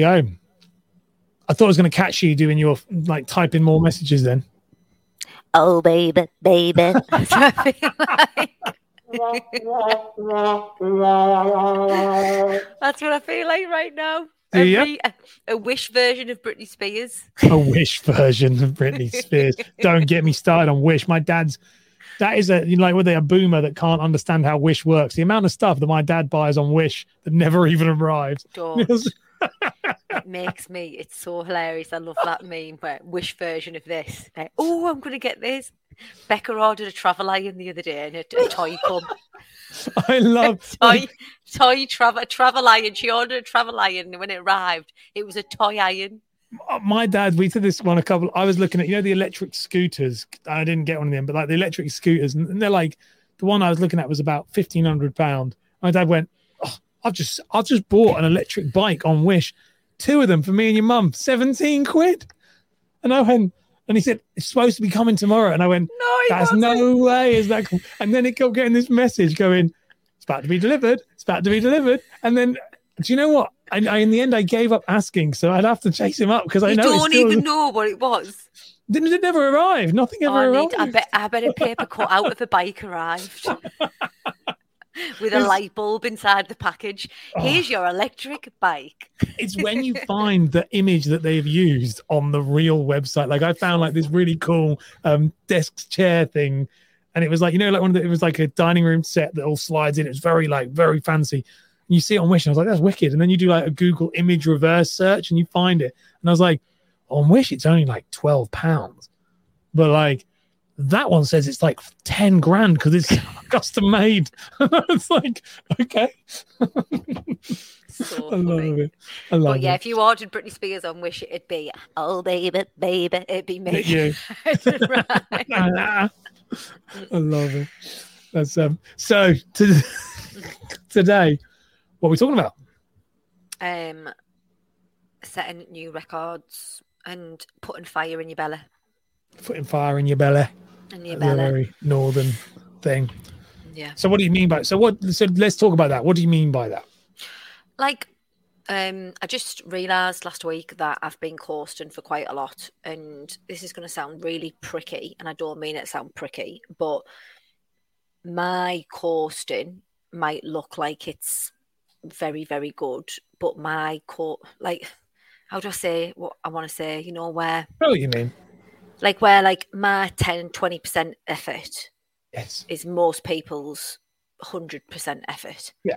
go. I thought I was going to catch you doing your like typing more messages then. Oh, baby, baby. That's what I feel like. That's what I feel like right now. Do ya? Every- a, a wish version of Britney Spears. A Wish version of Britney Spears. Don't get me started on Wish. My dad's that is a you know like were they a boomer that can't understand how Wish works. The amount of stuff that my dad buys on Wish that never even arrived. It makes me, it's so hilarious. I love that meme where wish version of this. Like, oh, I'm going to get this. Becca ordered a travel iron the other day and a, a toy come. I love toy, toy travel, travel iron. She ordered a travel iron and when it arrived, it was a toy iron. Uh, my dad, we did this one a couple. I was looking at, you know, the electric scooters. I didn't get one of them, but like the electric scooters, and they're like the one I was looking at was about fifteen hundred pound. My dad went, "I've just, I've just bought an electric bike on Wish, two of them for me and your mum, seventeen quid." And I went, and he said, "It's supposed to be coming tomorrow," and I went, No, "That's wasn't. no way, is that?" Cool? And then it kept getting this message going, "It's about to be delivered. It's about to be delivered," and then. Do you know what? I, I, in the end, I gave up asking, so I'd have to chase him up because I You know don't still- even know what it was. didn't it never arrived? Nothing Oh, ever I, arrived. need, I bet I bet a paper cut out of the bike arrived with a light bulb inside the package. Oh. Here's your electric bike. It's when you find the image that they've used on the real website. Like I found like this really cool um desk chair thing, and it was like you know like one of the, it was like a dining room set that all slides in. It was very like very fancy. And you see it on Wish, and I was like, that's wicked. And then you do like a Google image reverse search, and you find it, and I was like, on Wish it's only like twelve pounds, but like. That one says it's like 10 grand because it's custom made. it's like, okay. So I love it. I love But yeah, it. if you ordered Britney Spears on Wish, it'd be oh baby, baby, it'd be me. You. Right. I love it. That's um. So to, today, what are we talking about? um, setting new records and putting fire in your belly. Putting fire in your belly. In your That's a very northern thing. Yeah. So what do you mean by so what? So let's talk about that. What do you mean by that? Like, um, I just realised last week that I've been coasting for quite a lot, and this is going to sound really pricky, and I don't mean it sound pricky, but my coasting might look like it's very, very good, but my co like, how do I say what I want to say? You know, where Oh, you mean. Like where like my 10 20% effort Yes. is most people's 100% effort. Yeah.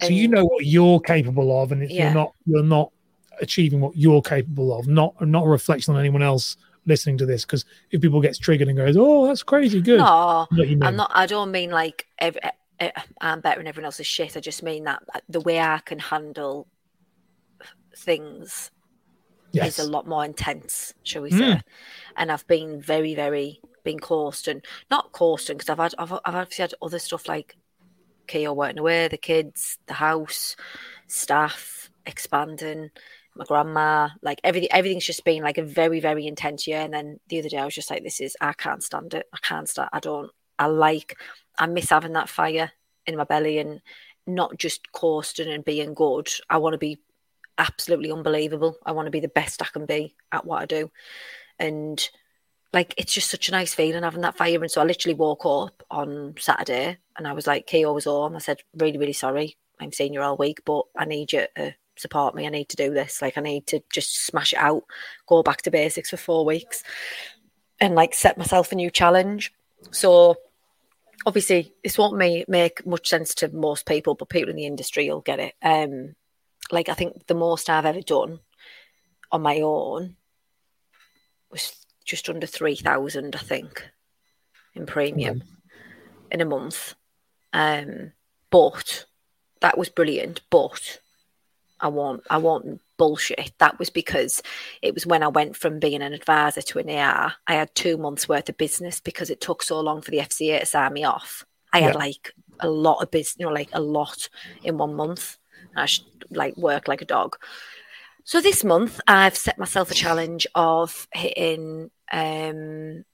So you know what you're capable of, and Yeah. you're not, you're not achieving what you're capable of. Not not a reflection on anyone else listening to this. Because if people gets triggered and goes, "Oh, that's crazy good," No, you? I'm not. I don't mean like ev eh, I'm better than everyone else's shit. I just mean that uh, the way I can handle things yes. is a lot more intense, shall we Mm. say? And I've been very, very been coursed and not coursed because I've had I've, I've obviously had other stuff like Keo working away, the kids, the house, staff, expanding, my grandma, like everything. Everything's just been like a very, very intense year. And then the other day, I was just like, "This is I can't stand it. I can't stand. I don't. I like. I miss having that fire in my belly and not just coasting and being good. I want to be absolutely unbelievable. I want to be the best I can be at what I do. And like it's just such a nice feeling having that fire. And so I literally woke up on Saturday and I was like, Keo was on. I said, Really, really sorry. I'm seeing you all week, but I need you to support me. I need to do this. Like I need to just smash it out, go back to basics for four weeks and like set myself a new challenge. So obviously this won't make much sense to most people, but people in the industry will get it. Um, like I think the most I've ever done on my own was just under three thousand, I think, in premium in a month. Um, but that was brilliant. But I won't, I won't bullshit. That was because it was when I went from being an advisor to an AR. I had two months worth of business because it took so long for the FCA to sign me off. I had like a lot of business, you know, like a lot in one month. I should like work like a dog. So this month I've set myself a challenge of hitting um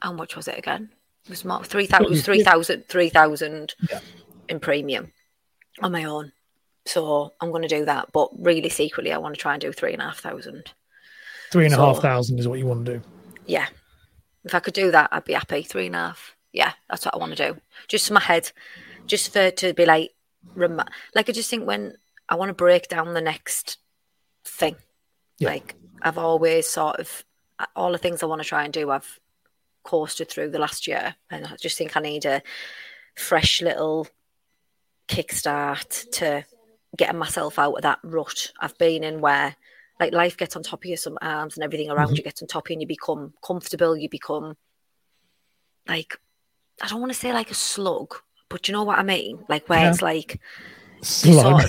how much was it again? It was more three thousand three thousand three thousand Yeah. in premium on my own. So I'm going to do that. But really, secretly, I want to try and do three and a half thousand. Three and a So- half thousand is what you want to do. Yeah. If I could do that, I'd be happy. Three and a half. Yeah, that's what I want to do. Just for my head, just for to be like, rem- like I just think when I want to break down the next thing, Yeah. like I've always sort of all the things I want to try and do, I've coasted through the last year, and I just think I need a fresh little kickstart to getting myself out of that rut I've been in where like life gets on top of you sometimes and everything around Mhm. you gets on top of you and you become comfortable, you become like I don't want to say like a slug, but you know what I mean? Like where Yeah. it's like Slug.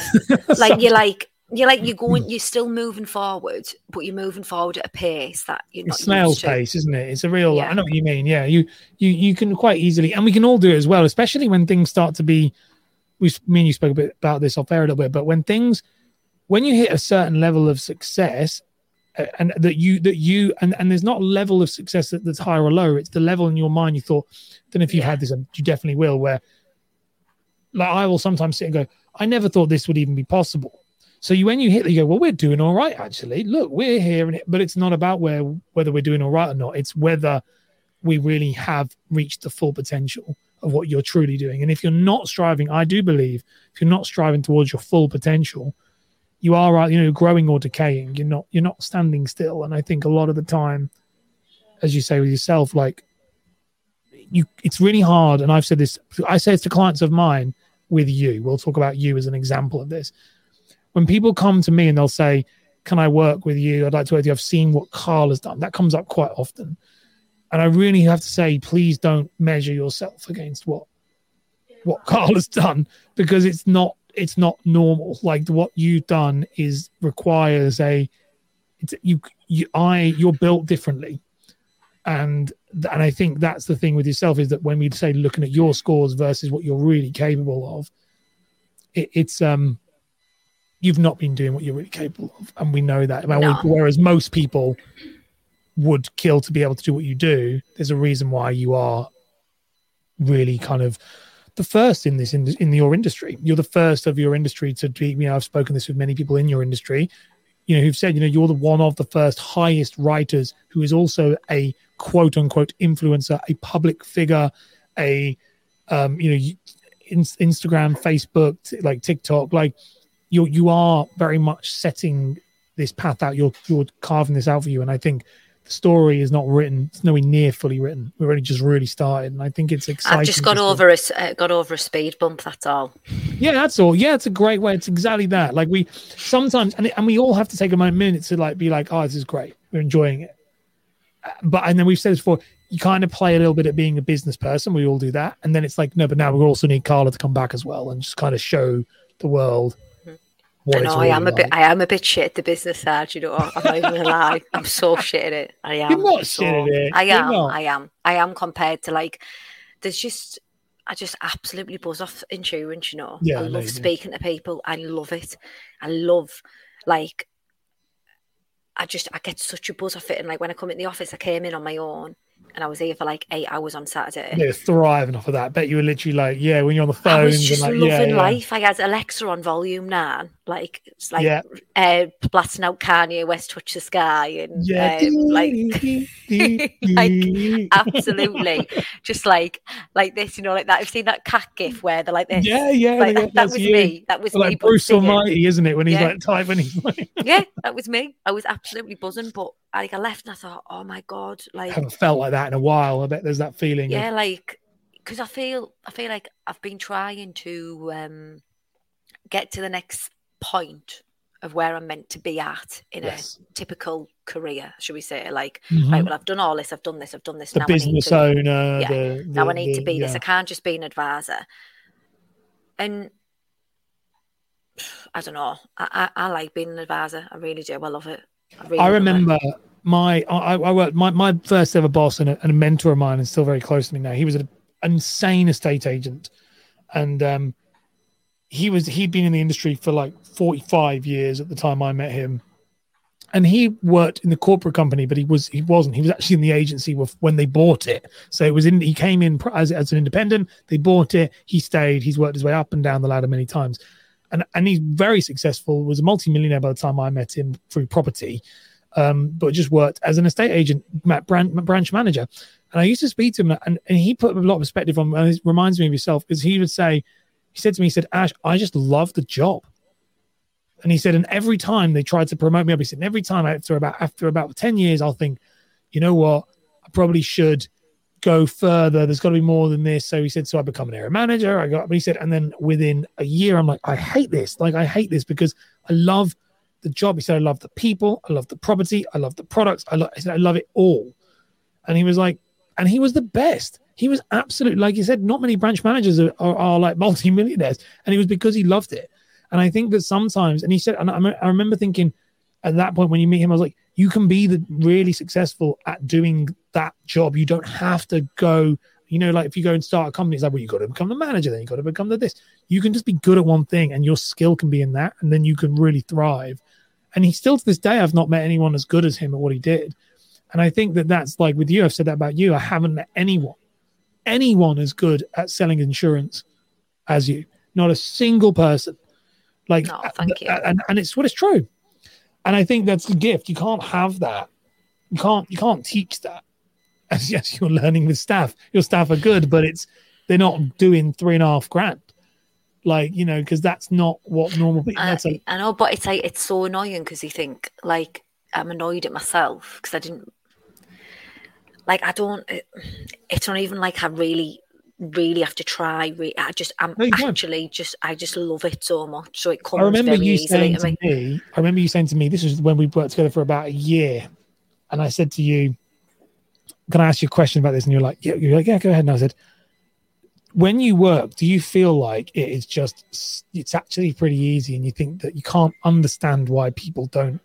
like you're like you're like you're going mm. you're still moving forward, but you're moving forward at a pace that you're not It's used to. pace, isn't it? It's a real. Yeah. I know what you mean. Yeah, you you you can quite easily, and we can all do it as well. Especially when things start to be. We, me and you spoke a bit about this off air a little bit, but when things, when you hit a certain level of success, and that you that you and and there's not a level of success that, that's higher or lower. It's the level in your mind you thought. Don't if you've Yeah. had this, you definitely will. Where, like, I will sometimes sit and go, I never thought this would even be possible. So you when you hit, you go, well, we're doing all right actually. Look, we're here, and it, but it's not about where whether we're doing all right or not. It's whether we really have reached the full potential of what you're truly doing. And if you're not striving, I do believe if you're not striving towards your full potential, you are uh, you know growing or decaying. You're not you're not standing still. And I think a lot of the time, as you say with yourself, like you, it's really hard. And I've said this. I say it's to clients of mine with you. We'll talk about you as an example of this when people come to me and they'll say, Can I work with you? I'd like to work with you. I've seen what Carl has done. That comes up quite often. And I really have to say, please don't measure yourself against what what Carl has done because it's not it's not normal. Like what you've done is requires a it's you you I you're built differently. And and I think that's the thing with yourself is that when we say looking at your scores versus what you're really capable of, it, it's um you've not been doing what you're really capable of, and we know that. No. Whereas most people would kill to be able to do what you do. There's a reason why you are really kind of the first in this in, in your industry. You're the first of your industry to be. You know, I've spoken this with many people in your industry. You know, who've said, you know, you're the one of the first highest writers who is also a quote unquote influencer, a public figure, a um, you know, in, Instagram, Facebook, t- like TikTok, like you you are very much setting this path out. You're you're carving this out for you, and I think the story is not written. It's nowhere near fully written. We're only just really started, and I think it's exciting. I've just got over a uh, got over a speed bump. That's all. Yeah, that's all. Yeah, it's a great way. It's exactly that. Like we sometimes, and and we all have to take a minute to like be like, oh, this is great. We're enjoying it. Uh, But and then we've said this before. You kind of play a little bit at being a business person. We all do that, and then it's like, no, but now we also need Karla to come back as well and just kind of show the world I know I am a bit. I am a bit shit at the business side. You know, I'm not even gonna lie. I'm so shit at it. I am. You're not so- shit at it. I am. I am. I am compared to like. There's just. I just absolutely buzz off insurance. You know. Yeah, I love speaking to people. I love it. I love like. I just I get such a buzz off it, and like when I come in the office, I came in on my own, and I was here for like eight hours on Saturday. You're thriving off of that. bet you were literally like, yeah, when you're on the phone. I was just like, loving yeah, yeah. life. I had Alexa on volume nine, like it's like Yeah. uh, blasting out Kanye West "Touch the Sky" and Yeah, um, like like absolutely just like like this, you know, like that. I've seen that cat gif where they're like this. yeah, yeah. like, that, that's was you. me. That was me. Like Bruce singing. Almighty, isn't it? When he's Yeah. like typing, he's like, Yeah, that was me. I was absolutely buzzing, but like I left and I thought, oh my god, like I haven't felt like that in a while. I bet there's that feeling. of- yeah, like because I feel I feel like I've been trying to um get to the next point of where I'm meant to be at in Yes. a typical career, should we say? Like, Mhm. right, well, I've done all this, I've done this, I've done this. the now I need business to, owner. Yeah. The, now I the- need to the- be this. I can't just be an advisor. And I don't know. I, I, I like being an advisor. I really do. I love it. I, really I love it. My I, I worked my, my first ever boss and a, and a mentor of mine and still very close to me now. He was an insane estate agent, and um, he was he'd been in the industry for like forty five years at the time I met him, and he worked in the corporate company, but he was he wasn't. He was actually in the agency when they bought it. So it was in. He came in as as an independent. They bought it. He stayed. He's worked his way up and down the ladder many times. and and he's very successful. Was a multi-millionaire by the time I met him through property, um, but just worked as an estate agent, branch, manager. And I used to speak to him, and, and he put a lot of perspective on. And it reminds me of yourself because he would say, he said to me, he said, Ash, I just love the job. And he said, and every time they tried to promote me he said, and every time after about after about ten years, I'll think, you know what, I probably should go further. There's got to be more than this. So he said, so I become an area manager. I got, but he said, and then within a year, I'm like, I hate this. Like, I hate this because I love the job. He said, I love the people. I love the property. I love the products. I, love, I said, I love it all. And he was like, and he was the best. He was absolutely, like you said, not many branch managers are, are, are like multi-millionaires. And it was because he loved it. And I think that sometimes, and he said, and I, I remember thinking at that point when you meet him, I was like, you can be the really successful at doing that job. You don't have to go, you know, like if you go and start a company, it's like, well, you got to become the manager, then you got to become the this. You can just be good at one thing and your skill can be in that, and then you can really thrive. And he still to this day, I've not met anyone as good as him at what he did. And I think that that's like with you, I've said that about you. I haven't met anyone, anyone as good at selling insurance as you. Not a single person. Like, oh, thank you. And, and it's what it's true. And I think that's the gift. You can't have that. You can't. You can't teach that. As yes, you're learning with staff. Your staff are good, but it's they're not doing three and a half grand. Like you know, because that's not what normal people. Uh, I know, but it's like it's so annoying because you think like I'm annoyed at myself because I didn't like I don't. It, it's not even like I really really have to try. I just, I'm actually just, I just love it so much. So it comes I remember you saying to me. me. I remember you saying to me, this was when we worked together for about a year, and I said to you, "Can I ask you a question about this?" And you're like, "Yeah." You're like, "Yeah, go ahead." And I said, "When you work, do you feel like it is just, it's actually pretty easy, and you think that you can't understand why people don't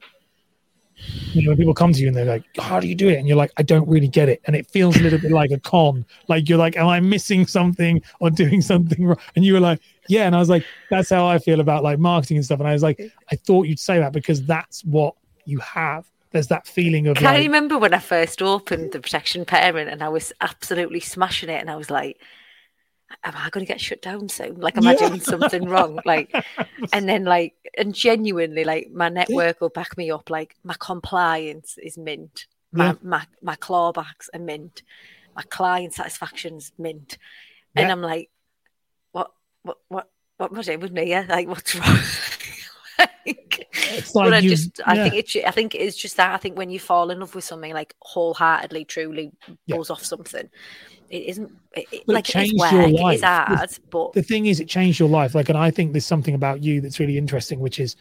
you know, when people come to you and they're like, "How do you do it?" and you're like, "I don't really get it," and it feels a little bit like a con. Like you're like, "Am I missing something or doing something wrong?" And you were like, "Yeah," and I was like, "That's how I feel about like marketing and stuff." And I was like, "I thought you'd say that because that's what you have." There's that feeling of. Can like, I remember when I first opened the Protection Parent and I was absolutely smashing it, and I was like, am I going to get shut down soon? Like, am yeah. I doing something wrong? Like, and then like, and genuinely, like, my network yeah. will back me up. Like, my compliance is mint. My yeah. my my clawbacks are mint. My client satisfaction's mint. And I'm like, what, what, what, what was it with me? Yeah, like, what's wrong? like, it's like I you, just, I think it's, I think it's just that. I think when you fall in love with something, like wholeheartedly, truly goes off something it isn't it, like it changed it's work, your life. It is hard, the, but the thing is, it changed your life. Like, and I think there's something about you that's really interesting, which is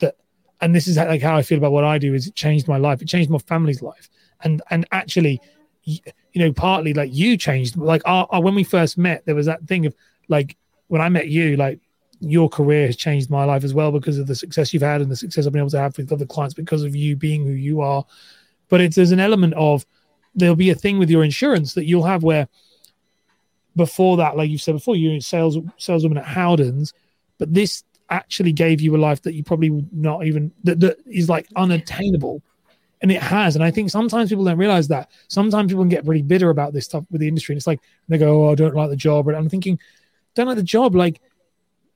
that, and this is like how I feel about what I do. Is it changed my life? It changed my family's life, and and actually, you know, partly like you changed. Like, our, our, when we first met, there was that thing of like when I met you, like your career has changed my life as well because of the success you've had and the success I've been able to have with other clients because of you being who you are. But it's there's an element of there'll be a thing with your insurance that you'll have where before that, like you said before, you're a sales saleswoman at Howdens, but this actually gave you a life that you probably would not even that, that is like unattainable. And it has. And I think sometimes people don't realize that. Sometimes people can get pretty bitter about this stuff with the industry. And it's like they go, Oh, I don't like the job. But I'm thinking, don't like the job. Like,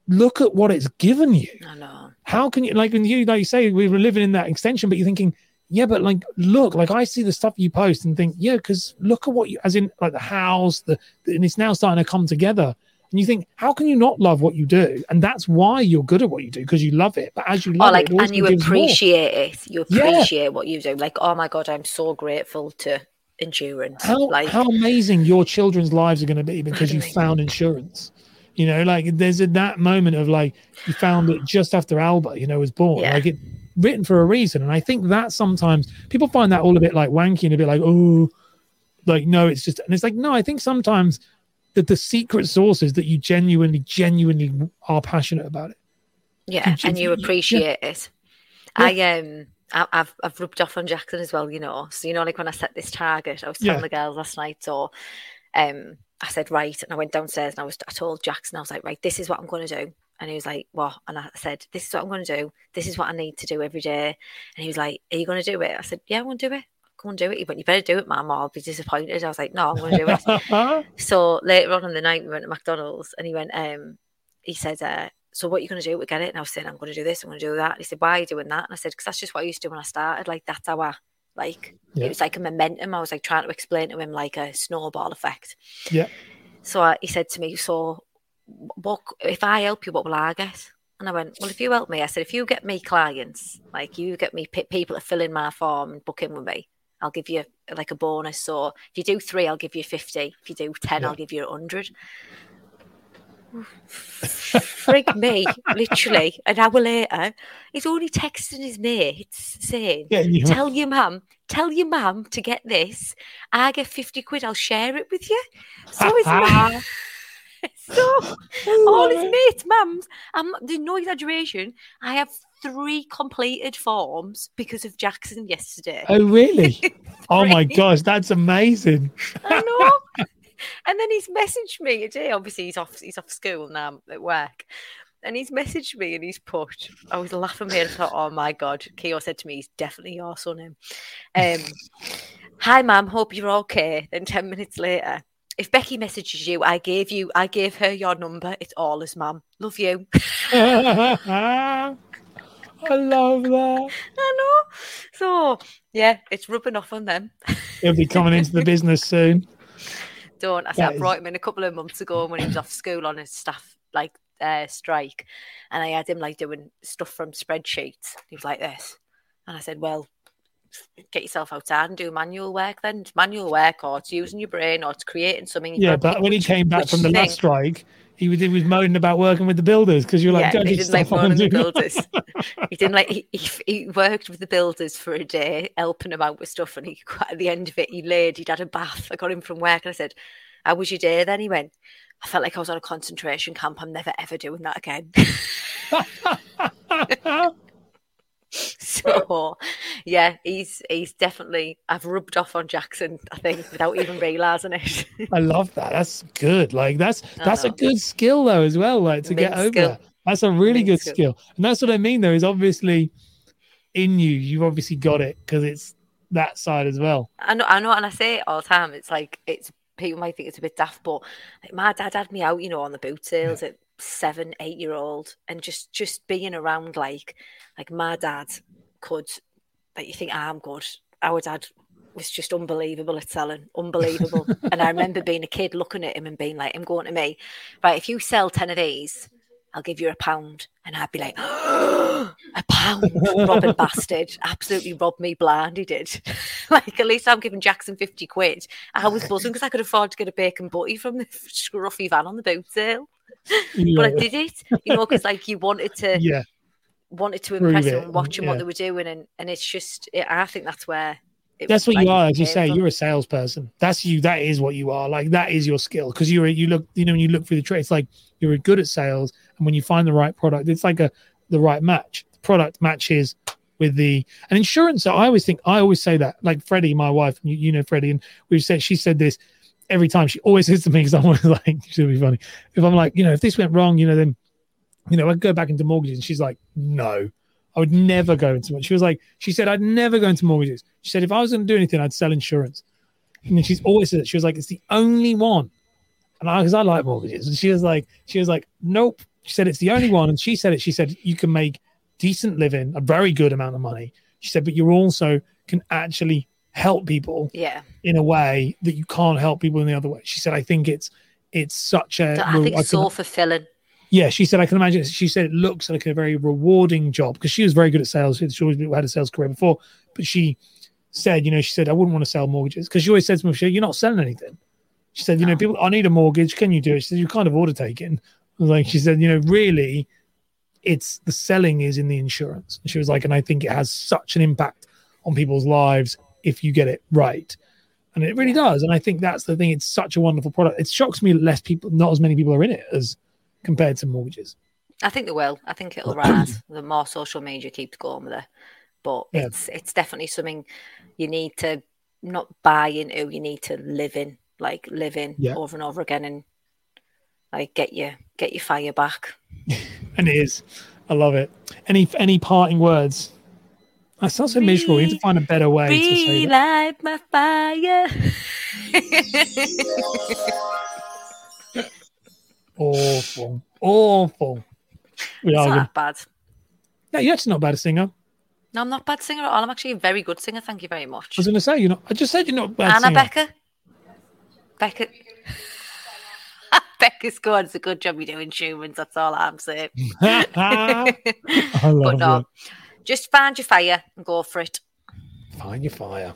look at what it's given you. I know. How can you like when you like you say we were living in that extension, but you're thinking, yeah, but like, look, like I see the stuff you post and think, yeah, because look at what you, as in like the house, the, and it's now starting to come together. And you think, how can you not love what you do? And that's why you're good at what you do because you love it. But as you oh, love oh, like, it, and you appreciate more. it, you appreciate yeah. what you do. Like, oh my god, I'm so grateful to insurance. How like, how amazing your children's lives are going to be because you found insurance. You know, like there's a, that moment of like you found it just after Alba, you know, was born. Yeah. Like it written for a reason. And I think that sometimes people find that all a bit like wanky and a bit like, oh, like, no, it's just, and it's like, no, I think sometimes that the secret source is that you genuinely, genuinely are passionate about it. Yeah. You, and you appreciate yeah. it. Yeah. I, um, I, I've I've rubbed off on Jackson as well, you know. So you know, like when I set this target, I was telling yeah. the girls last night. So, um, I said right, and I went downstairs and I was I told Jackson I was like right, this is what I'm going to do. And he was like, What? And I said, This is what I'm going to do. This is what I need to do every day. And he was like, Are you going to do it? I said, Yeah, I'm going to do it. Go and do it. He went, You better do it, mum, or I'll be disappointed. I was like, No, I'm going to do it. so later on in the night, we went to McDonald's and he went, um, He said, uh, so what are you going to do to get it? And I was saying, I'm going to do this, I'm going to do that. And he said, why are you doing that? And I said, because that's just what I used to do when I started. Like, that's how I, like, Yeah. it was like a momentum. I was like trying to explain to him like a snowball effect. Yeah. So I, he said to me, so what, if I help you, what will I get? And I went, well, if you help me, I said, if you get me clients, like you get me p- people to fill in my form and book in with me, I'll give you like a bonus. So if you do three, I'll give you 50. If you do 10, Yeah. I'll give you 100. Frig me, literally. An hour later, he's already texting his mates saying, Yeah, you- Tell your mum, tell your mum to get this. I get 50 quid, I'll share it with you. So his mum, so all his mates' mums, I'm there's no exaggeration. I have three completed forms because of Jackson yesterday. Oh, really? Oh my gosh, that's amazing. I know. and then he's messaged me today. Obviously, he's off. He's off school now at work, and he's messaged me and he's put. I was laughing here and thought, "Oh my god!" Keo said to me, "He's definitely your son." Him. Um, Hi, ma'am. Hope you're okay. Then ten minutes later. If Becky messages you, I gave you, I gave her your number. It's all as mum. Love you. I love that. I know. So yeah, it's rubbing off on them. He'll be coming into the business soon. Don't. I said That I is- brought him in a couple of months ago when he was off school on his staff like uh, strike, and I had him like doing stuff from spreadsheets. He was like this, and I said, "Well, get yourself outside and do manual work. Then it's manual work, or it's using your brain, or it's creating something." Yeah, but when he came back from the thing. last strike, he was, he was moaning about working with the builders because you're like, yeah, he didn't like stop on moaning the builders. he didn't like. He, he, he worked with the builders for a day, helping them out with stuff. And he, at the end of it, he laid. He'd had a bath. I got him from work, and I said, "How was your day?" Then he went, "I felt like I was on a concentration camp. I'm never ever doing that again." so, yeah, he's he's definitely. I've rubbed off on Jackson. I think without even realizing it. I love that. That's good. Like that's that's a good skill though as well. Like to get over skill. That's a really Mint good skill. skill. And that's what I mean though, is obviously in you, you've obviously got it because it's that side as well. I know, I know, and I say it all the time. It's like it's people might think it's a bit daft, but like my dad had me out, you know, on the boot sales at seven, eight year old, and just just being around like like my dad could, like you think "Ah, I'm good. Our dad was just unbelievable at selling, unbelievable. and I remember being a kid looking at him and being like, "I'm going to me, right, if you sell ten of these. I'll give you a pound. And I'd be like, a pound, robbing bastard. Absolutely robbed me blind, he did. like, at least I'm giving Jackson 50 quid. I was buzzing because I could afford to get a bacon butty from the scruffy van on the boat sale. But I did it, you know, because like you wanted to yeah. wanted to impress them and watch them yeah. what they were doing. And, and it's just, it, I think that's where. It, That's what like, you are, as you say. from. You're a salesperson. That's you. That is what you are. Like that is your skill because you're you look. You know when you look through the trade, it's like you're good at sales, and when you find the right product, it's like a the right match. The product matches with the and insurance. I always think I always say that. Like Freddie, my wife, you, you know Freddie, and we've said she said this every time. She always says to me because I'm always like she'll be funny if I'm like you know if this went wrong, you know then you know I'd go back into mortgages, and she's like no. I would never go into it. She was like, she said, I'd never go into mortgages. She said, if I was going to do anything, I'd sell insurance. And then she's always said. She was like, it's the only one. And I, because I like mortgages. And she was like, she was like, nope. She said, it's the only one. And she said it. She said, you can make decent living, a very good amount of money. She said, but you also can actually help people Yeah. in a way that you can't help people in the other way. She said, I think it's, it's such a, I think it's so fulfilling. yeah, she said I can imagine. She said it looks like a very rewarding job because she was very good at sales. She always had a sales career before, but she said, you know, she said I wouldn't want to sell mortgages because she always said to me, she, "You're not selling anything." She said, "You know, people, I need a mortgage. Can you do it?" She said, "You kind of order taking." I like, she said, "You know, really, it's the selling is in the insurance." And she was like, and I think it has such an impact on people's lives if you get it right. And it really does. And I think that's the thing. It's such a wonderful product. It shocks me that less people, not as many people are in it as compared to mortgages. I think they will. I think it'll rise. the more social media keeps going with it, but Yeah. it's it's definitely something you need to not buy into. You need to live in, like live in Yeah. over and over again, and like get your get your fire back. And it is. I love it. Any any parting words? That sounds so miserable. You need to find a better way to say that. My fire. Awful. Awful. We It's are. not bad. Yeah, you're actually not a bad singer. No, I'm not a bad singer at all. I'm actually a very good singer. Thank you very much. I was going to say you're not. I just said you're not a bad Anna singer. Becca. Becca. Becca's good. It's a good job you're doing Schumann's. That's all I'm saying. I love but no, it. Just find your fire and go for it. Find your fire.